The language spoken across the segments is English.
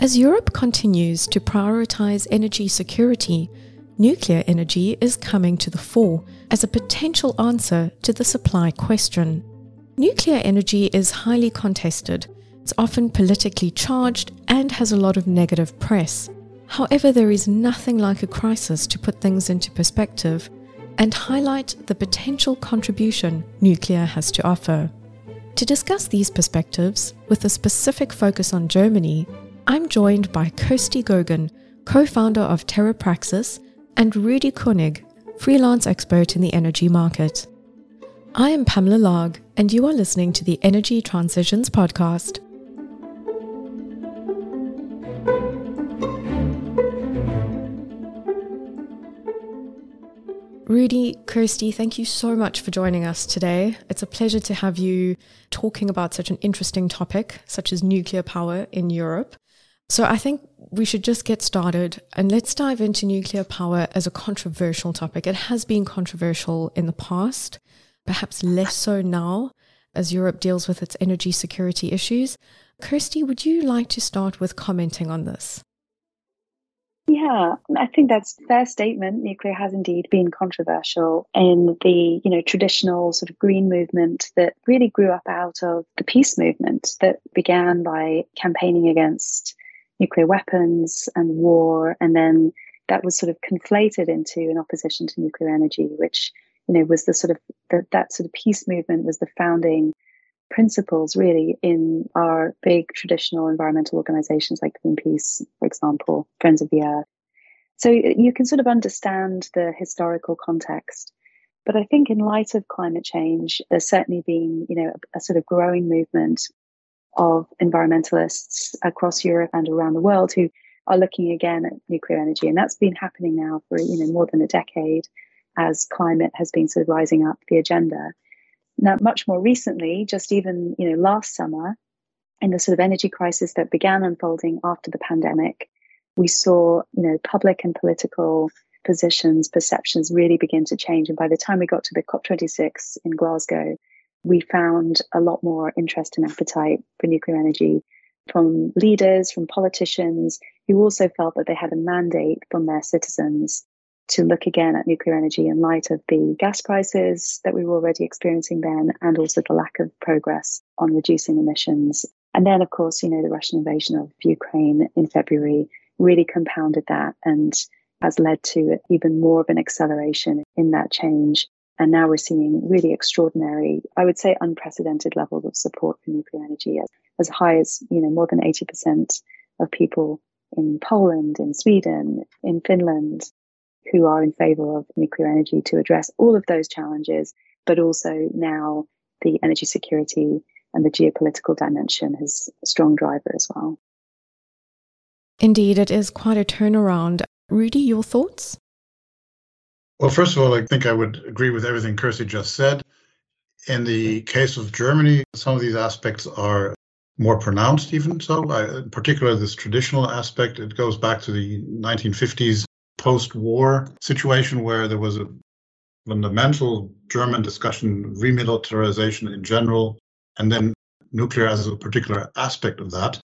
As Europe continues to prioritize energy security, nuclear energy is coming to the fore as a potential answer to the supply question. Nuclear energy is highly contested, it's often politically charged, and has a lot of negative press. However, there is nothing like a crisis to put things into perspective and highlight the potential contribution nuclear has to offer. To discuss these perspectives, with a specific focus on Germany, I'm joined by Kirsty Gogan, co founder of TerraPraxis, and Rudy Koenig, freelance expert in the energy market. I am Pamela Larg, and you are listening to the Energy Transitions Podcast. Rudy, Kirsty, thank you so much for joining us today. It's a pleasure to have you talking about such an interesting topic, such as nuclear power in Europe. So I think we should just get started and let's dive into nuclear power as a controversial topic. It has been controversial in the past, perhaps less so now as Europe deals with its energy security issues. Kirsty, would you like to start with commenting on this? Yeah, I think that's a fair statement. Nuclear has indeed been controversial in the, you know, traditional sort of green movement that really grew up out of the peace movement that began by campaigning against nuclear weapons and war, and then that was sort of conflated into an opposition to nuclear energy, which you know was the sort of the, that sort of peace movement was the founding principles really in our big traditional environmental organizations like Greenpeace, for example, Friends of the Earth. So you can sort of understand the historical context. But I think in light of climate change, there's certainly been, you know, a, a sort of growing movement of environmentalists across Europe and around the world who are looking again at nuclear energy. And that's been happening now for, you know, more than a decade as climate has been sort of rising up the agenda. Now, much more recently, just even, you know, last summer, in the sort of energy crisis that began unfolding after the pandemic, we saw, you know, public and political positions, perceptions really begin to change. And by the time we got to the COP26 in Glasgow, we found a lot more interest and appetite for nuclear energy from leaders, from politicians who also felt that they had a mandate from their citizens to look again at nuclear energy in light of the gas prices that we were already experiencing then and also the lack of progress on reducing emissions. And then, of course, you know, the Russian invasion of Ukraine in February really compounded that and has led to even more of an acceleration in that change and now we're seeing really extraordinary, I would say unprecedented levels of support for nuclear energy as, as high as, you know, more than 80% of people in Poland, in Sweden, in Finland, who are in favor of nuclear energy to address all of those challenges, but also now the energy security and the geopolitical dimension is a strong driver as well. Indeed, it is quite a turnaround. Rudy, your thoughts? Well, first of all, I think I would agree with everything Kirsty just said. In the case of Germany, some of these aspects are more pronounced, even so. I, in particular, this traditional aspect, it goes back to the 1950s post war situation where there was a fundamental German discussion, remilitarization in general, and then nuclear as a particular aspect of that.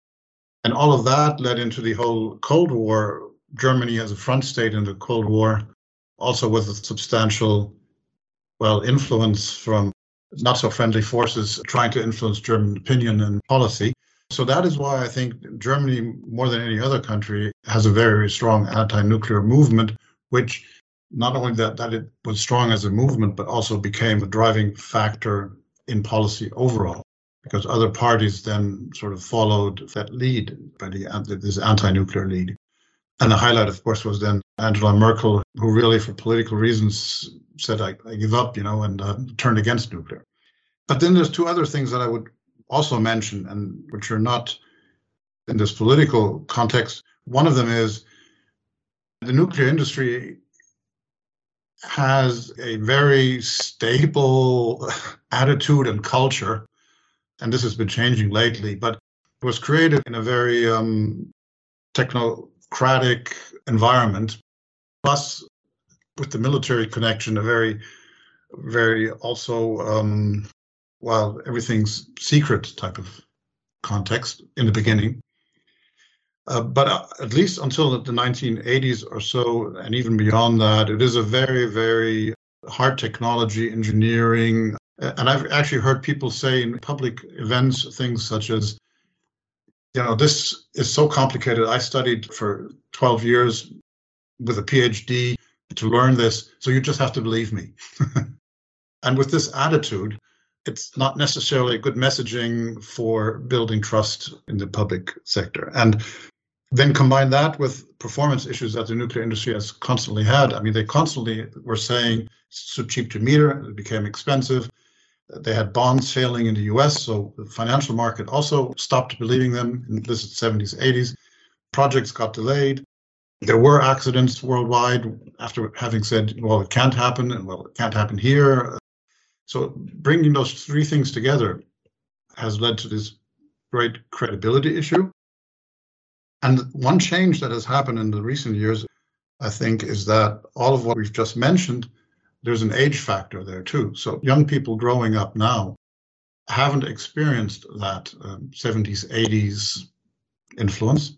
And all of that led into the whole Cold War. Germany as a front state in the Cold War also with a substantial, well, influence from not so friendly forces trying to influence German opinion and policy. So that is why I think Germany, more than any other country, has a very strong anti-nuclear movement, which not only that, that it was strong as a movement, but also became a driving factor in policy overall, because other parties then sort of followed that lead by the, this anti-nuclear lead. And the highlight, of course, was then Angela Merkel, who really, for political reasons, said, I, I give up, you know, and uh, turned against nuclear. But then there's two other things that I would also mention, and which are not in this political context. One of them is the nuclear industry has a very stable attitude and culture, and this has been changing lately, but was created in a very um, techno democratic environment, plus with the military connection, a very, very also, um, well, everything's secret type of context in the beginning. Uh, but uh, at least until the 1980s or so, and even beyond that, it is a very, very hard technology, engineering. And I've actually heard people say in public events things such as, you know, this is so complicated. I studied for 12 years with a PhD to learn this, so you just have to believe me. and with this attitude, it's not necessarily good messaging for building trust in the public sector. And then combine that with performance issues that the nuclear industry has constantly had. I mean, they constantly were saying it's too cheap to meter, it became expensive. They had bonds failing in the US, so the financial market also stopped believing them in the 70s, 80s. Projects got delayed. There were accidents worldwide after having said, well, it can't happen, and well, it can't happen here. So bringing those three things together has led to this great credibility issue. And one change that has happened in the recent years, I think, is that all of what we've just mentioned, there's an age factor there too. So young people growing up now haven't experienced that um, 70s, 80s influence.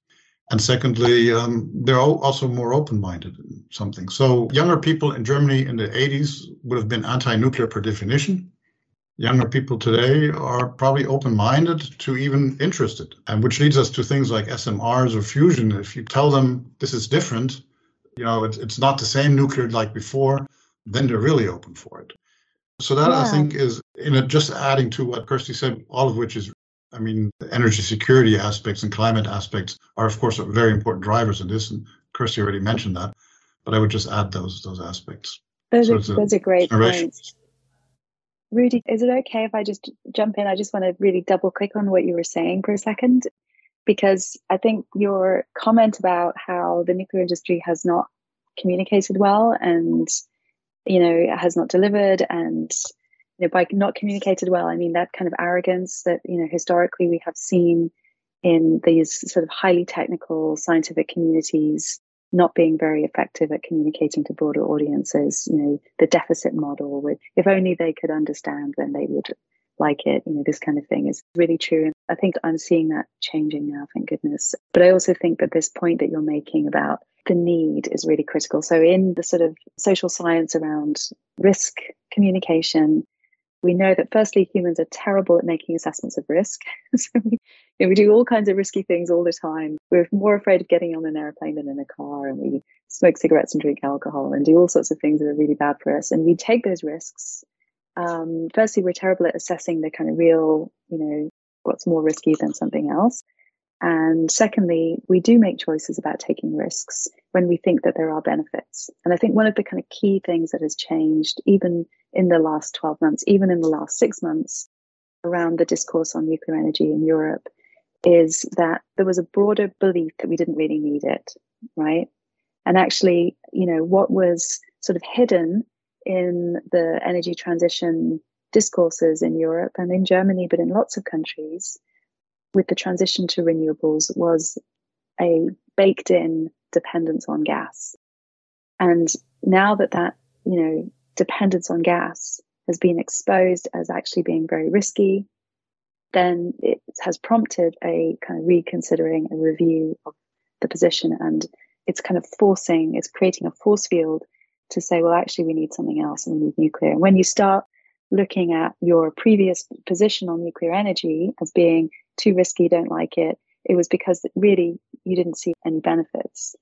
And secondly, um, they're also more open minded in something. So younger people in Germany in the 80s would have been anti nuclear per definition younger people today are probably open-minded to even interested and which leads us to things like smrs or fusion if you tell them this is different you know it's, it's not the same nuclear like before then they're really open for it so that yeah. i think is in a, just adding to what kirsty said all of which is i mean energy security aspects and climate aspects are of course very important drivers in this and kirsty already mentioned that but i would just add those those aspects those, so are, those are great points Rudy, is it okay if I just jump in? I just want to really double click on what you were saying for a second, because I think your comment about how the nuclear industry has not communicated well and, you know, has not delivered and, you know, by not communicated well, I mean that kind of arrogance that, you know, historically we have seen in these sort of highly technical scientific communities not being very effective at communicating to broader audiences. You know, the deficit model with if only they could understand, then they would like it. You know, this kind of thing is really true. And I think I'm seeing that changing now, thank goodness. But I also think that this point that you're making about the need is really critical. So in the sort of social science around risk communication, we know that firstly humans are terrible at making assessments of risk. So we, you know, we do all kinds of risky things all the time. We're more afraid of getting on an airplane than in a car and we smoke cigarettes and drink alcohol and do all sorts of things that are really bad for us and we take those risks. Um, firstly we're terrible at assessing the kind of real you know what's more risky than something else and secondly, we do make choices about taking risks when we think that there are benefits. And I think one of the kind of key things that has changed, even in the last 12 months, even in the last six months, around the discourse on nuclear energy in Europe, is that there was a broader belief that we didn't really need it, right? And actually, you know, what was sort of hidden in the energy transition discourses in Europe and in Germany, but in lots of countries, with the transition to renewables was a baked in dependence on gas. And now that that, you know, dependence on gas has been exposed as actually being very risky, then it has prompted a kind of reconsidering a review of the position and it's kind of forcing, it's creating a force field to say, well, actually, we need something else and we need nuclear. And when you start looking at your previous position on nuclear energy as being too risky, don't like it. It was because really you didn't see any benefits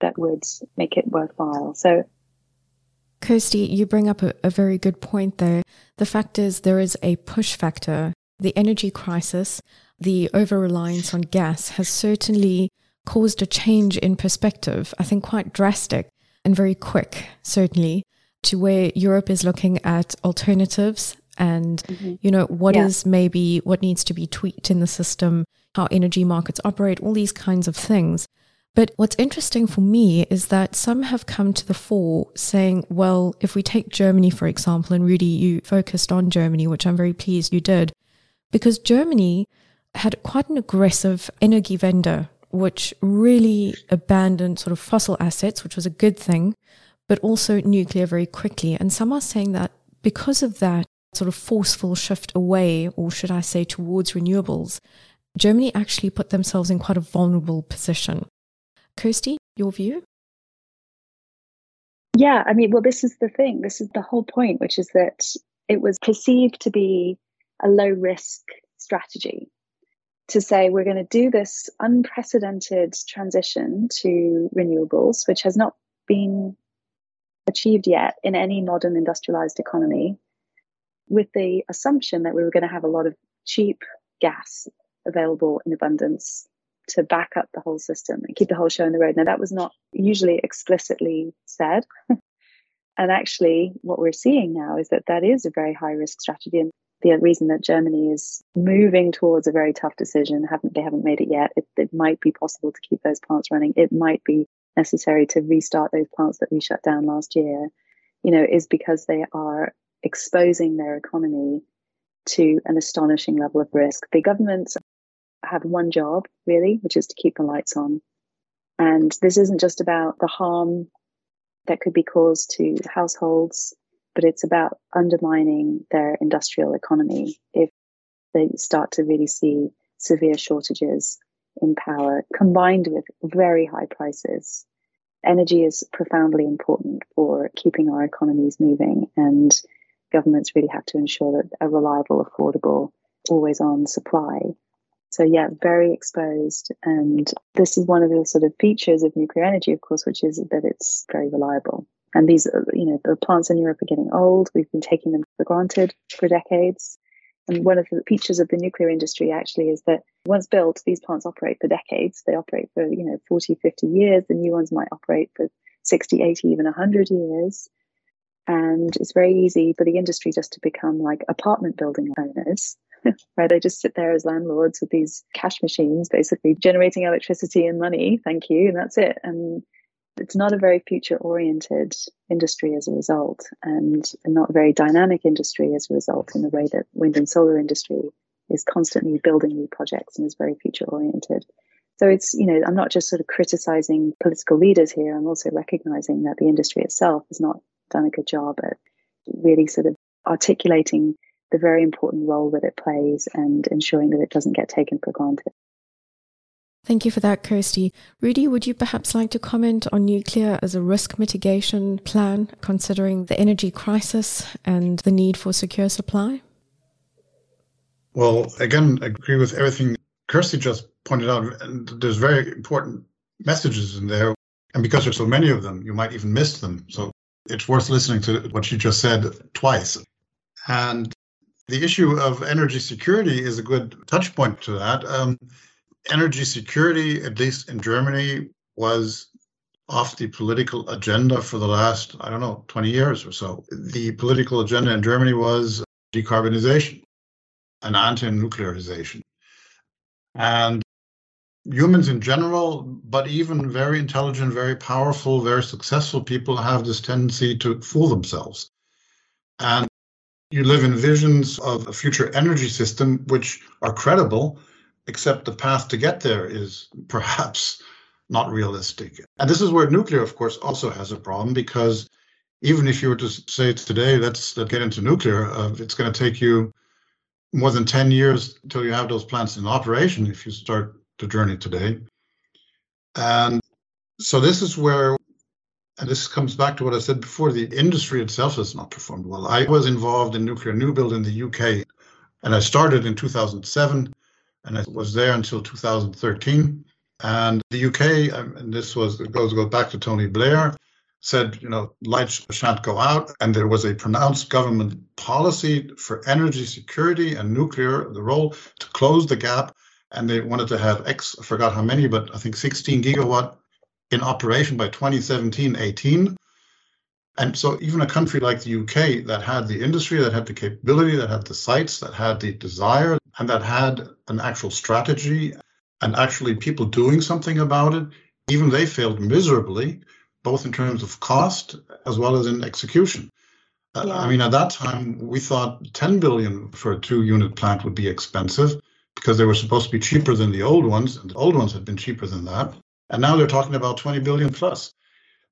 that would make it worthwhile. So, Kirsty, you bring up a, a very good point there. The fact is, there is a push factor. The energy crisis, the over reliance on gas has certainly caused a change in perspective, I think quite drastic and very quick, certainly, to where Europe is looking at alternatives and mm-hmm. you know what yeah. is maybe what needs to be tweaked in the system how energy markets operate all these kinds of things but what's interesting for me is that some have come to the fore saying well if we take germany for example and rudy you focused on germany which i'm very pleased you did because germany had quite an aggressive Energiewende which really abandoned sort of fossil assets which was a good thing but also nuclear very quickly and some are saying that because of that sort of forceful shift away, or should I say towards renewables, Germany actually put themselves in quite a vulnerable position. Kirsty, your view? Yeah, I mean, well, this is the thing. This is the whole point, which is that it was perceived to be a low risk strategy to say we're going to do this unprecedented transition to renewables, which has not been achieved yet in any modern industrialized economy, with the assumption that we were going to have a lot of cheap gas available in abundance to back up the whole system and keep the whole show on the road. Now, that was not usually explicitly said. and actually, what we're seeing now is that that is a very high risk strategy. And the reason that Germany is moving towards a very tough decision, haven't they haven't made it yet. It, it might be possible to keep those plants running. It might be necessary to restart those plants that we shut down last year. You know, is because they are exposing their economy to an astonishing level of risk. The governments have one job really, which is to keep the lights on. And this isn't just about the harm that could be caused to households but it's about undermining their industrial economy if they start to really see severe shortages in power combined with very high prices. Energy is profoundly important for keeping our economies moving, and governments really have to ensure that a reliable, affordable, always on supply. So, yeah, very exposed. And this is one of the sort of features of nuclear energy, of course, which is that it's very reliable. And these, uh, you know, the plants in Europe are getting old. We've been taking them for granted for decades. And one of the features of the nuclear industry actually is that once built, these plants operate for decades. They operate for, you know, 40, 50 years. The new ones might operate for 60, 80, even 100 years. And it's very easy for the industry just to become like apartment building owners, where they just sit there as landlords with these cash machines, basically generating electricity and money. Thank you. And that's it. And it's not a very future oriented industry as a result and not a very dynamic industry as a result in the way that wind and solar industry is constantly building new projects and is very future oriented so it's you know i'm not just sort of criticizing political leaders here i'm also recognizing that the industry itself is not done a good job at really sort of articulating the very important role that it plays and ensuring that it doesn't get taken for granted Thank you for that, Kirsty. Rudy, would you perhaps like to comment on nuclear as a risk mitigation plan, considering the energy crisis and the need for secure supply? Well, again, I agree with everything Kirsty just pointed out. And there's very important messages in there. And because there's so many of them, you might even miss them. So it's worth listening to what she just said twice. And the issue of energy security is a good touch point to that. Um, energy security, at least in Germany, was off the political agenda for the last, I don't know, 20 years or so. The political agenda in Germany was decarbonization and anti nuclearization. And humans in general, but even very intelligent, very powerful, very successful people have this tendency to fool themselves. And you live in visions of a future energy system which are credible, except the path to get there is perhaps not realistic. And this is where nuclear, of course, also has a problem because even if you were to say today, let's, let's get into nuclear, uh, it's going to take you more than 10 years until you have those plants in operation if you start the journey today. And so this is where, and this comes back to what I said before, the industry itself has not performed well. I was involved in nuclear new build in the UK, and I started in 2007 and I was there until 2013. And the UK, um, and this was goes goes back to Tony Blair, said you know lights shan't go out, and there was a pronounced government policy for energy security and nuclear, the role to close the gap, and they wanted to have X, I forgot how many, but I think 16 gigawatt in operation by 2017 18. And so, even a country like the UK that had the industry, that had the capability, that had the sites, that had the desire, and that had an actual strategy and actually people doing something about it, even they failed miserably, both in terms of cost as well as in execution. Uh, yeah. I mean, at that time, we thought 10 billion for a two unit plant would be expensive because they were supposed to be cheaper than the old ones, and the old ones had been cheaper than that. And now they're talking about 20 billion plus.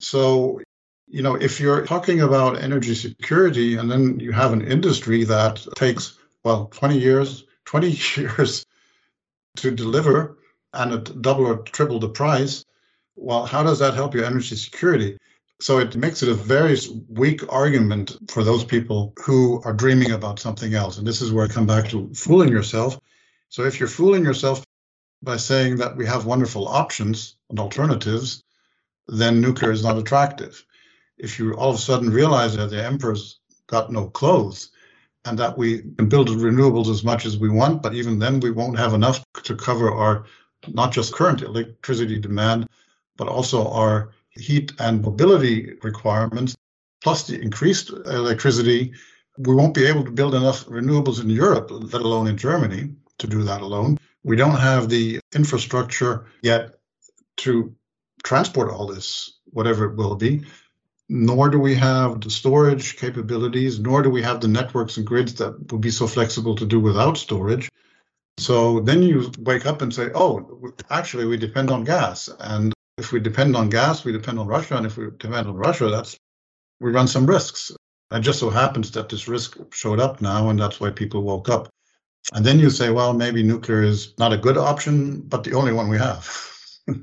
So, you know, if you're talking about energy security and then you have an industry that takes, well, 20 years, 20 years to deliver and at double or triple the price, well, how does that help your energy security? So it makes it a very weak argument for those people who are dreaming about something else. And this is where I come back to fooling yourself. So if you're fooling yourself by saying that we have wonderful options and alternatives, then nuclear is not attractive. If you all of a sudden realize that the emperor's got no clothes and that we can build renewables as much as we want, but even then we won't have enough to cover our not just current electricity demand, but also our heat and mobility requirements, plus the increased electricity, we won't be able to build enough renewables in Europe, let alone in Germany, to do that alone. We don't have the infrastructure yet to transport all this, whatever it will be, nor do we have the storage capabilities, nor do we have the networks and grids that would be so flexible to do without storage. So then you wake up and say, oh, actually, we depend on gas. And if we depend on gas, we depend on Russia. And if we depend on Russia, that's we run some risks. It just so happens that this risk showed up now, and that's why people woke up. And then you say, well, maybe nuclear is not a good option, but the only one we have.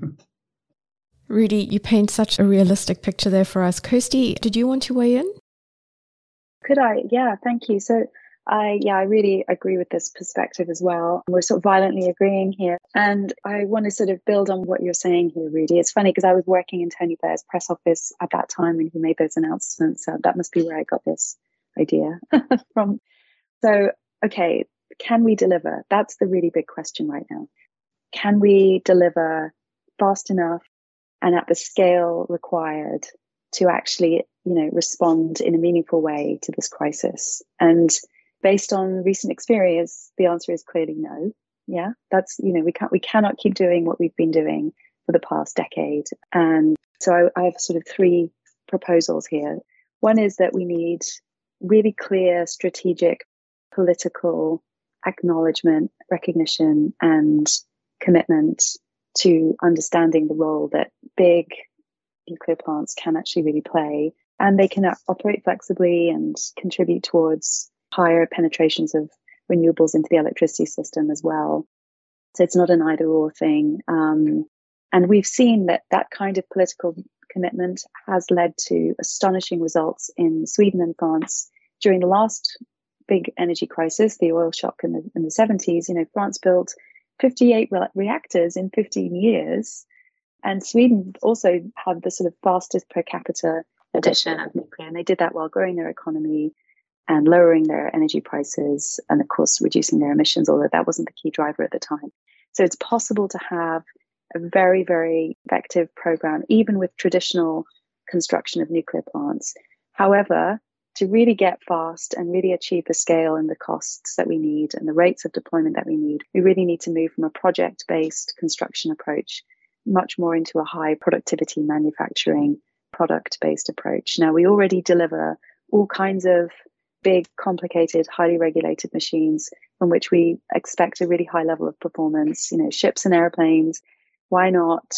Rudy, you paint such a realistic picture there for us. Kirsty, did you want to weigh in? Could I? Yeah, thank you. So I, yeah, I really agree with this perspective as well. We're sort of violently agreeing here. And I want to sort of build on what you're saying here, Rudy. It's funny because I was working in Tony Blair's press office at that time when he made those announcements. So that must be where I got this idea from. So, okay, can we deliver? That's the really big question right now. Can we deliver fast enough and at the scale required to actually, you know, respond in a meaningful way to this crisis? And based on recent experience, the answer is clearly no. Yeah, that's you know we can't we cannot keep doing what we've been doing for the past decade. And so I, I have sort of three proposals here. One is that we need really clear strategic political acknowledgement, recognition, and commitment to understanding the role that big nuclear plants can actually really play. And they can operate flexibly and contribute towards higher penetrations of renewables into the electricity system as well. So it's not an either or thing. Um, and we've seen that that kind of political commitment has led to astonishing results in Sweden and France during the last big energy crisis, the oil shock in the, in the 70s. You know, France built 58 re- reactors in 15 years. And Sweden also had the sort of fastest per capita addition of nuclear. And they did that while growing their economy and lowering their energy prices and of course reducing their emissions although that wasn't the key driver at the time so it's possible to have a very very effective program even with traditional construction of nuclear plants however to really get fast and really achieve the scale and the costs that we need and the rates of deployment that we need we really need to move from a project based construction approach much more into a high productivity manufacturing product based approach now we already deliver all kinds of big, complicated, highly regulated machines from which we expect a really high level of performance, you know, ships and airplanes. Why not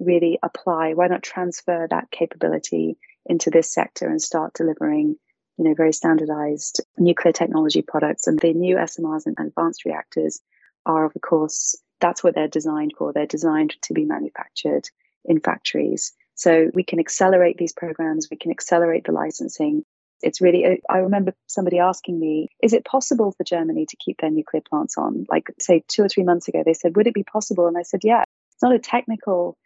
really apply? Why not transfer that capability into this sector and start delivering, you know, very standardized nuclear technology products? And the new SMRs and advanced reactors are, of course, that's what they're designed for. They're designed to be manufactured in factories. So we can accelerate these programs, we can accelerate the licensing, it's really, uh, I remember somebody asking me, is it possible for Germany to keep their nuclear plants on? Like, say, two or three months ago, they said, would it be possible? And I said, yeah, it's not a technical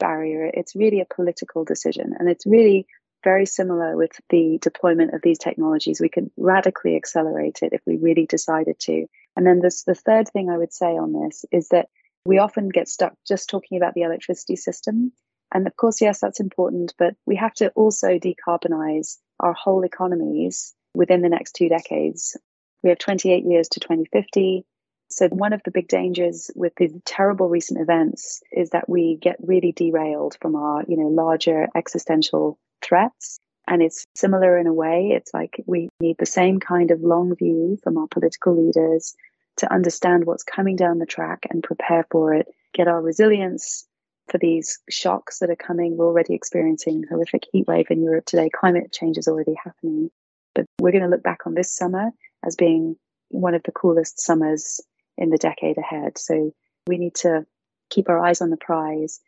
barrier, it's really a political decision. And it's really very similar with the deployment of these technologies. We could radically accelerate it if we really decided to. And then this, the third thing I would say on this is that we often get stuck just talking about the electricity system. And of course, yes, that's important, but we have to also decarbonize our whole economies within the next two decades. We have 28 years to 2050. So, one of the big dangers with the terrible recent events is that we get really derailed from our, you know, larger existential threats. And it's similar in a way. It's like we need the same kind of long view from our political leaders to understand what's coming down the track and prepare for it, get our resilience for these shocks that are coming. We're already experiencing horrific heat wave in Europe today. Climate change is already happening. But we're going to look back on this summer as being one of the coolest summers in the decade ahead. So We need to keep our eyes on the prize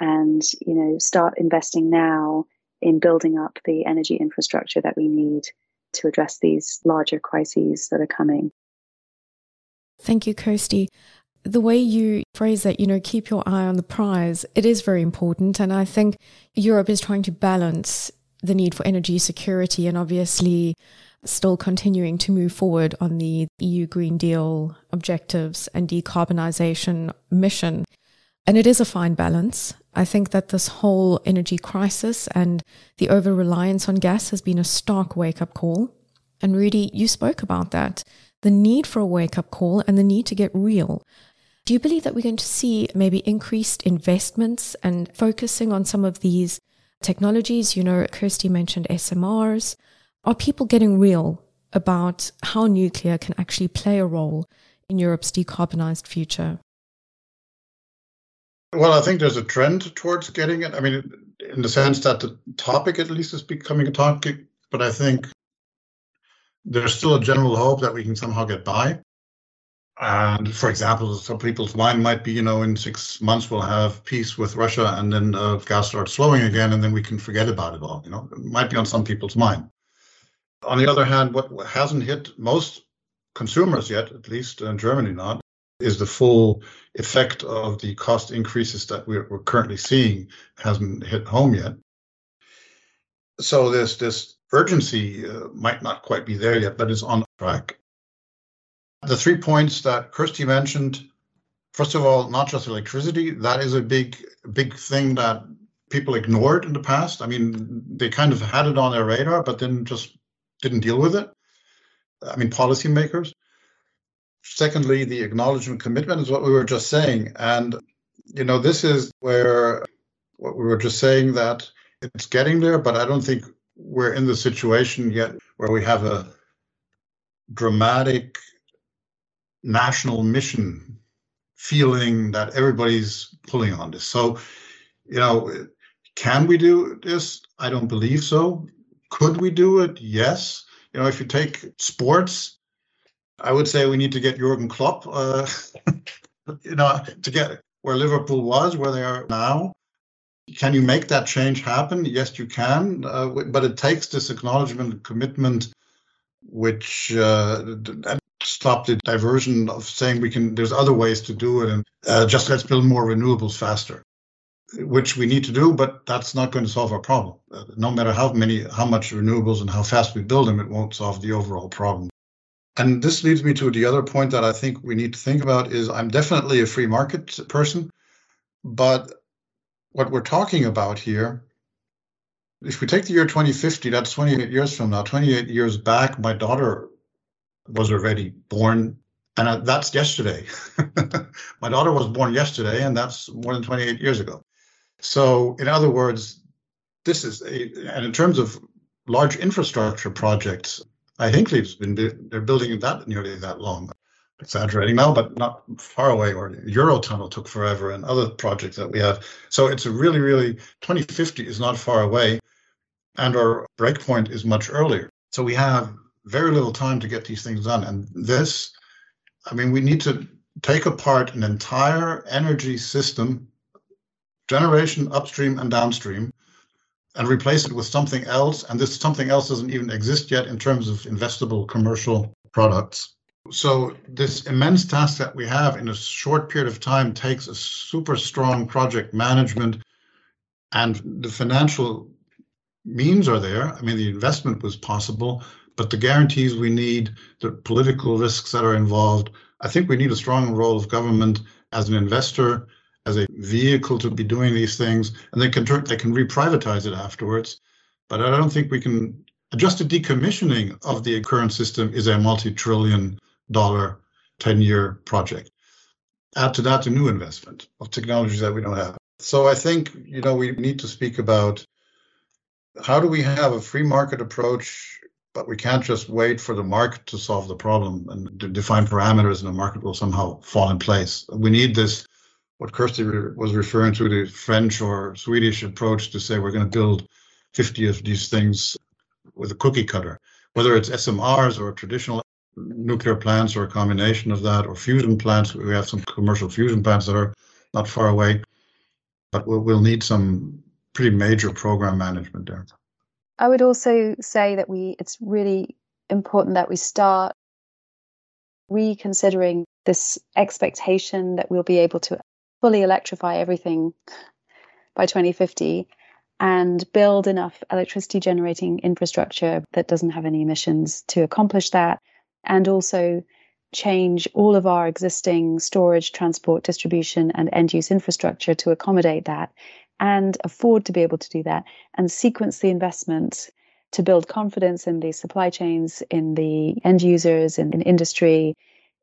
and, you know, start investing now in building up the energy infrastructure that we need to address these larger crises that are coming. Thank you, Kirsty. The way you phrase that, you know, keep your eye on the prize, it is very important. And I think Europe is trying to balance the need for energy security and obviously still continuing to move forward on the EU Green Deal objectives and decarbonisation mission. And it is a fine balance. I think that this whole energy crisis and the over reliance on gas has been a stark wake up call. And Rudy, you spoke about that the need for a wake up call and the need to get real. Do you believe that we're going to see maybe increased investments and focusing on some of these technologies? You know, Kirsty mentioned SMRs. Are people getting real about how nuclear can actually play a role in Europe's decarbonized future? Well, I think there's a trend towards getting it. I mean, in the sense that the topic at least is becoming a topic, but I think there's still a general hope that we can somehow get by. And for example, some people's mind might be, you know, in six months we'll have peace with Russia, and then uh, gas starts flowing again, and then we can forget about it all. You know, it might be on some people's mind. On the other hand, what hasn't hit most consumers yet, at least in Germany not, is the full effect of the cost increases that we're, we're currently seeing hasn't hit home yet. So this this urgency uh, might not quite be there yet, but it's on track. The three points that Kirsty mentioned, first of all, not just electricity, that is a big big thing that people ignored in the past. I mean, they kind of had it on their radar, but then just didn't deal with it. I mean, policymakers. Secondly, the acknowledgement commitment is what we were just saying. And, you know, this is where what we were just saying that it's getting there, but I don't think we're in the situation yet where we have a dramatic national mission feeling that everybody's pulling on this. So, you know, can we do this? I don't believe so. Could we do it? Yes. You know, if you take sports, I would say we need to get Jurgen Klopp, uh, you know, to get where Liverpool was, where they are now. Can you make that change happen? Yes, you can, uh, but it takes this acknowledgement and commitment, which uh, stop the diversion of saying we can. There's other ways to do it, and uh, just let's build more renewables faster which we need to do, but that's not going to solve our problem. Uh, no matter how many, how much renewables and how fast we build them, it won't solve the overall problem. And this leads me to the other point that I think we need to think about is I'm definitely a free market person, but what we're talking about here, if we take the year 2050, that's 28 years from now. 28 years back, my daughter was already born and that's yesterday. my daughter was born yesterday, and that's more than 28 years ago. So, in other words, this is a, and in terms of large infrastructure projects, I think they've been they're building that nearly that long. Exaggerating now, but not far away. Or Eurotunnel took forever, and other projects that we have. So it's a really, really 2050 is not far away, and our breakpoint is much earlier. So we have very little time to get these things done. And this, I mean, we need to take apart an entire energy system generation upstream and downstream and replace it with something else. And this something else doesn't even exist yet in terms of investable commercial products. So, this immense task that we have in a short period of time takes a super strong project management, and the financial means are there. I mean, the investment was possible, but the guarantees we need, the political risks that are involved, I think we need a strong role of government as an investor as a vehicle to be doing these things, and they can they can reprivatize it afterwards. But I don't think we can. Just the decommissioning of the current system is a multi-trillion dollar, 10-year project. Add to that a new investment of technologies that we don't have. So I think you know we need to speak about how do we have a free market approach but we can't just wait for the market to solve the problem and define parameters and the market will somehow fall in place. We need this what Kirsty was referring to, the French or Swedish approach to say we're going to build 50 of these things with a cookie cutter, whether it's SMRs or traditional nuclear plants or a combination of that, or fusion plants. We have some commercial fusion plants that are not far away, but we'll, we'll need some pretty major program management there. I would also say that we it's really important that we start reconsidering this expectation that we'll be able to fully electrify everything by 2050 and build enough electricity generating infrastructure that doesn't have any emissions to accomplish that, and also change all of our existing storage, transport, distribution, and end use infrastructure to accommodate that, and afford to be able to do that, and sequence the investment to build confidence in the supply chains, in the end users, in, in industry,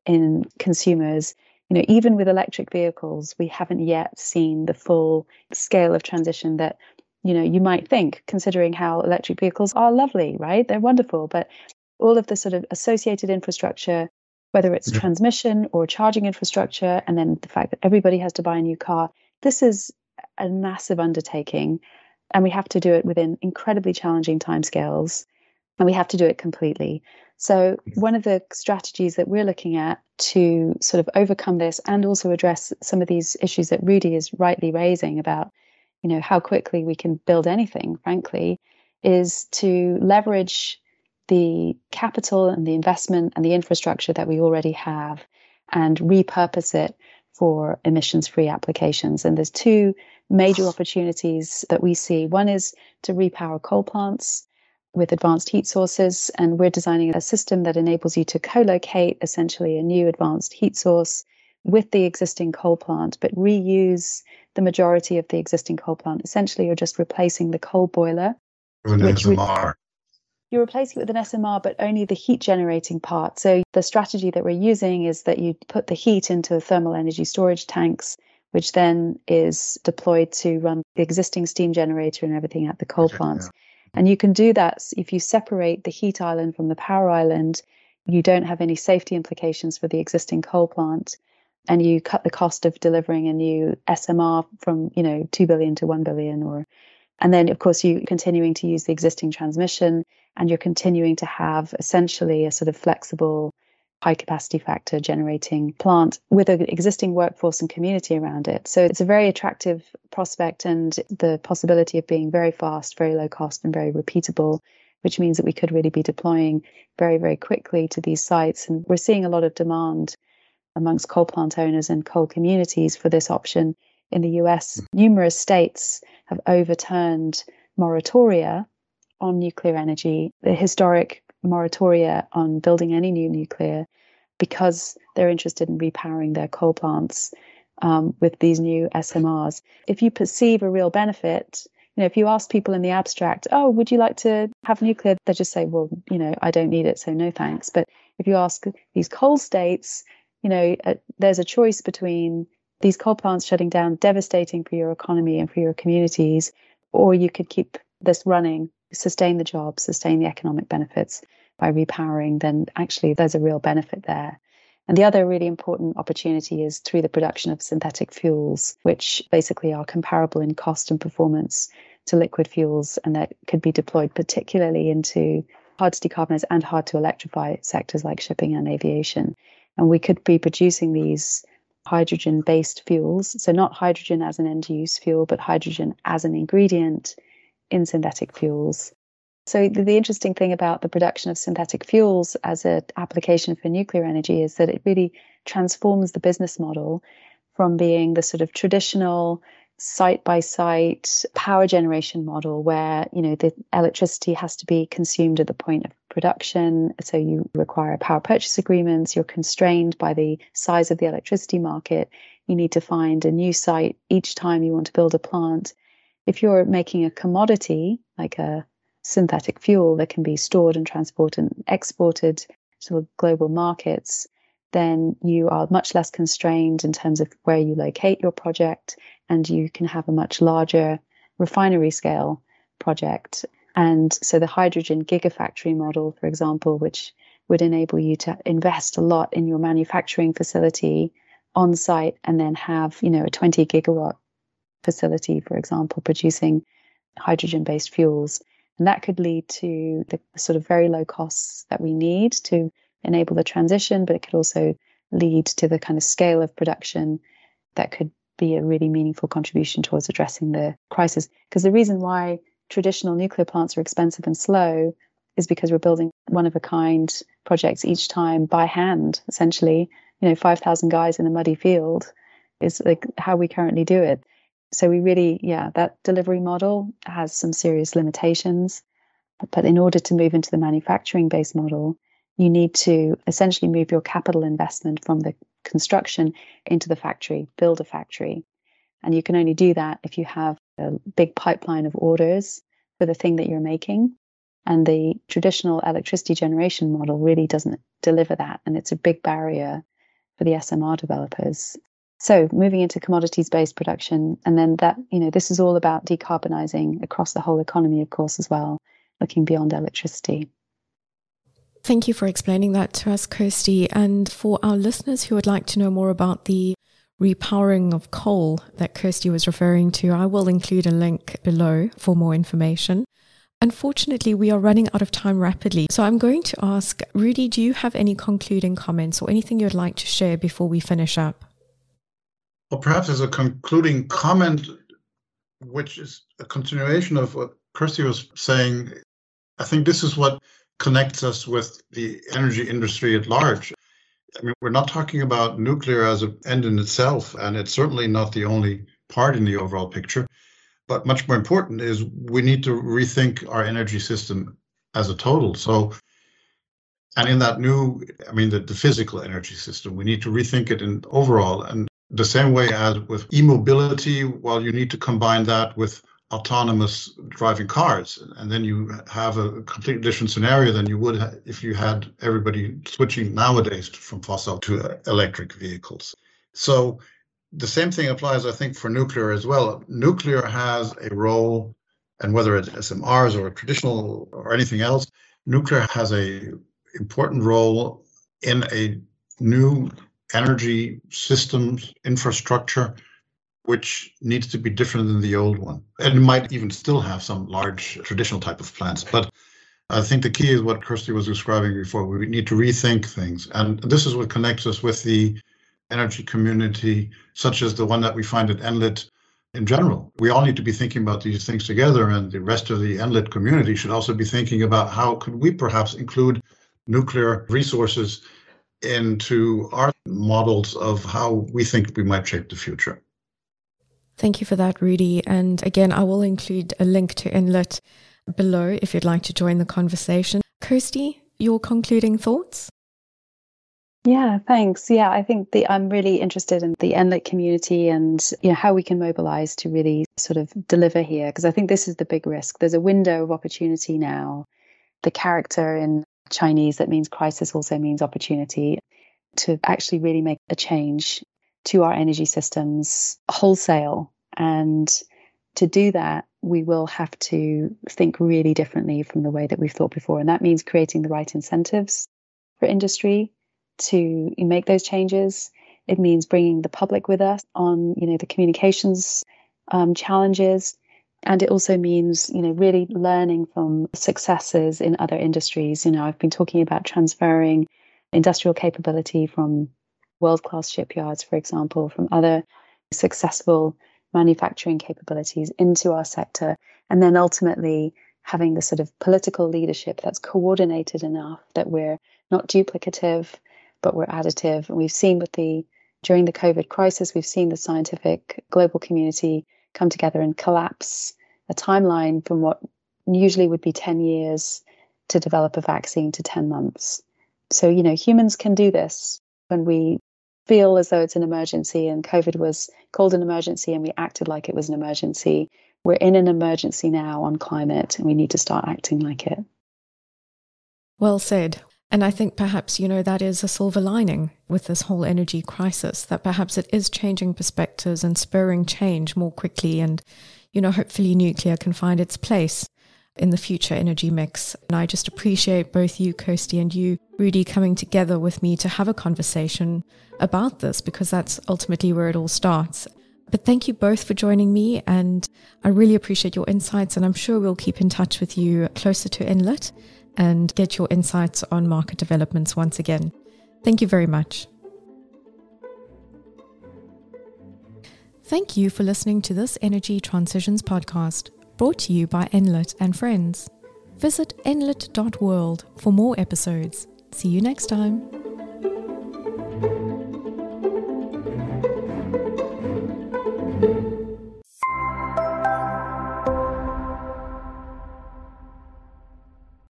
in consumers. You know, even with electric vehicles, we haven't yet seen the full scale of transition that you know you might think considering how electric vehicles are lovely right they're wonderful but all of the sort of associated infrastructure whether it's mm-hmm. transmission or charging infrastructure and then the fact that everybody has to buy a new car this is a massive undertaking and we have to do it within incredibly challenging timescales and we have to do it completely so one of the strategies that we're looking at to sort of overcome this and also address some of these issues that Rudy is rightly raising about you know how quickly we can build anything frankly is to leverage the capital and the investment and the infrastructure that we already have and repurpose it for emissions free applications. And there's two major opportunities that we see. One is to repower coal plants with advanced heat sources and we're designing a system that enables you to co-locate essentially a new advanced heat source with the existing coal plant but reuse the majority of the existing coal plant. Essentially, you're just replacing the coal boiler. With an SMR. Re- you're replacing it with an SMR, but only the heat generating part. So the strategy that we're using is that you put the heat into thermal energy storage tanks, which then is deployed to run the existing steam generator and everything at the coal okay, plant. Yeah. And you can do that if you separate the heat island from the power island. You don't have any safety implications for the existing coal plant and you cut the cost of delivering a new SMR from, you know, 2 billion to 1 billion or and then of course you're continuing to use the existing transmission and you're continuing to have essentially a sort of flexible high capacity factor generating plant with an existing workforce and community around it. So it's a very attractive prospect and the possibility of being very fast, very low cost and very repeatable which means that we could really be deploying very, very quickly to these sites. And we're seeing a lot of demand amongst coal plant owners and coal communities for this option. In the US, numerous states have overturned moratoria on nuclear energy, the historic moratoria on building any new nuclear, because they're interested in repowering their coal plants um, with these new SMRs. If you perceive a real benefit, you know, if you ask people in the abstract, oh, would you like to have nuclear? They just say, well, you know, I don't need it, so no thanks. But if you ask these coal states, you know, uh, there's a choice between these coal plants shutting down, devastating for your economy and for your communities, or you could keep this running, sustain the jobs, sustain the economic benefits by repowering, then actually there's a real benefit there. And the other really important opportunity is through the production of synthetic fuels, which basically are comparable in cost and performance to liquid fuels, and that could be deployed particularly into hard to decarbonize and hard to electrify sectors like shipping and aviation. And we could be producing these hydrogen based fuels. So, not hydrogen as an end use fuel, but hydrogen as an ingredient in synthetic fuels. So, the, interesting thing about the production of synthetic fuels as an application for nuclear energy is that it really transforms the business model from being the sort of traditional site by site power generation model where you know the electricity has to be consumed at the point of production. So you require power purchase agreements you're constrained by the size of the electricity market. You need to find a new site each time you want to build a plant if you're making a commodity like a synthetic fuel that can be stored and transported and exported to global markets then you are much less constrained in terms of where you locate your project and you can have a much larger refinery scale project. And so the hydrogen gigafactory model, for example, which would enable you to invest a lot in your manufacturing facility on site and then have, you know, a 20 gigawatt facility, for example, producing hydrogen based fuels. And that could lead to the sort of very low costs that we need to enable the transition, but it could also lead to the kind of scale of production that could be a really meaningful contribution towards addressing the crisis. Because the reason why traditional nuclear plants are expensive and slow is because we're building one of a kind projects each time by hand, essentially. You know, 5,000 guys in a muddy field is like how we currently do it. So we really, yeah, that delivery model has some serious limitations. But in order to move into the manufacturing based model, you need to essentially move your capital investment from the construction into the factory, build a factory. And you can only do that if you have a big pipeline of orders for the thing that you're making. And the traditional electricity generation model really doesn't deliver that. And it's a big barrier for the SMR developers. So moving into commodities based production, and then that, you know, this is all about decarbonizing across the whole economy, of course, as well, looking beyond electricity. Thank you for explaining that to us, Kirsty. And for our listeners who would like to know more about the repowering of coal that Kirsty was referring to, I will include a link below for more information. Unfortunately, we are running out of time rapidly. So I'm going to ask Rudy, do you have any concluding comments or anything you'd like to share before we finish up? Well, perhaps as a concluding comment, which is a continuation of what Kirsty was saying, I think this is what connects us with the energy industry at large. I mean, we're not talking about nuclear as an end in itself, and it's certainly not the only part in the overall picture. But much more important is we need to rethink our energy system as a total. So, and in that new, I mean, the, the physical energy system, we need to rethink it in overall. And the same way as with e-mobility, well, you need to combine that with autonomous driving cars and then you have a completely different scenario than you would if you had everybody switching nowadays from fossil to electric vehicles. So the same thing applies i think for nuclear as well. Nuclear has a role and whether it's smrs or traditional or anything else nuclear has a important role in a new energy systems infrastructure which needs to be different than the old one. And might even still have some large traditional type of plants. But I think the key is what Kirsty was describing before. We need to rethink things. And this is what connects us with the energy community, such as the one that we find at Enlit in general. We all need to be thinking about these things together, and the rest of the Enlit community should also be thinking about how could we perhaps include nuclear resources into our models of how we think we might shape the future. Thank you for that, Rudy. And again, I will include a link to Enlit below if you'd like to join the conversation. Kirsty, your concluding thoughts? Yeah, thanks. Yeah, I think the I'm really interested in the Enlit community and you know how we can mobilize to really sort of deliver here because I think this is the big risk. There's a window of opportunity now. The character in Chinese that means crisis also means opportunity to actually really make a change to our energy systems wholesale. And to do that, we will have to think really differently from the way that we've thought before. And that means creating the right incentives for industry to make those changes. It means bringing the public with us on, you know, the communications um, challenges. And it also means, you know, really learning from successes in other industries. You know, I've been talking about transferring industrial capability from world class shipyards, for example, from other successful manufacturing capabilities into our sector. And then ultimately having the sort of political leadership that's coordinated enough that we're not duplicative, but we're additive. And we've seen with the during the COVID crisis, we've seen the scientific global community come together and collapse a timeline from what usually would be 10 years to develop a vaccine to 10 months. So, you know, humans can do this when we feel as though it's an emergency and COVID was called an emergency and we acted like it was an emergency. We're in an emergency now on climate and we need to start acting like it. Well said. And I think perhaps, you know, that is a silver lining with this whole energy crisis, that perhaps it is changing perspectives and spurring change more quickly. And, you know, hopefully nuclear can find its place in the future energy mix. And I just appreciate both you, Kirsty, and you, Rudy, coming together with me to have a conversation about this because that's ultimately where it all starts. But thank you both for joining me, and I really appreciate your insights. And I'm sure we'll keep in touch with you closer to Enlit and get your insights on market developments once again. Thank you very much. Thank you for listening to this Energy Transitions podcast, brought to you by Enlit and Friends. Visit enlit.world for more episodes. See you next time.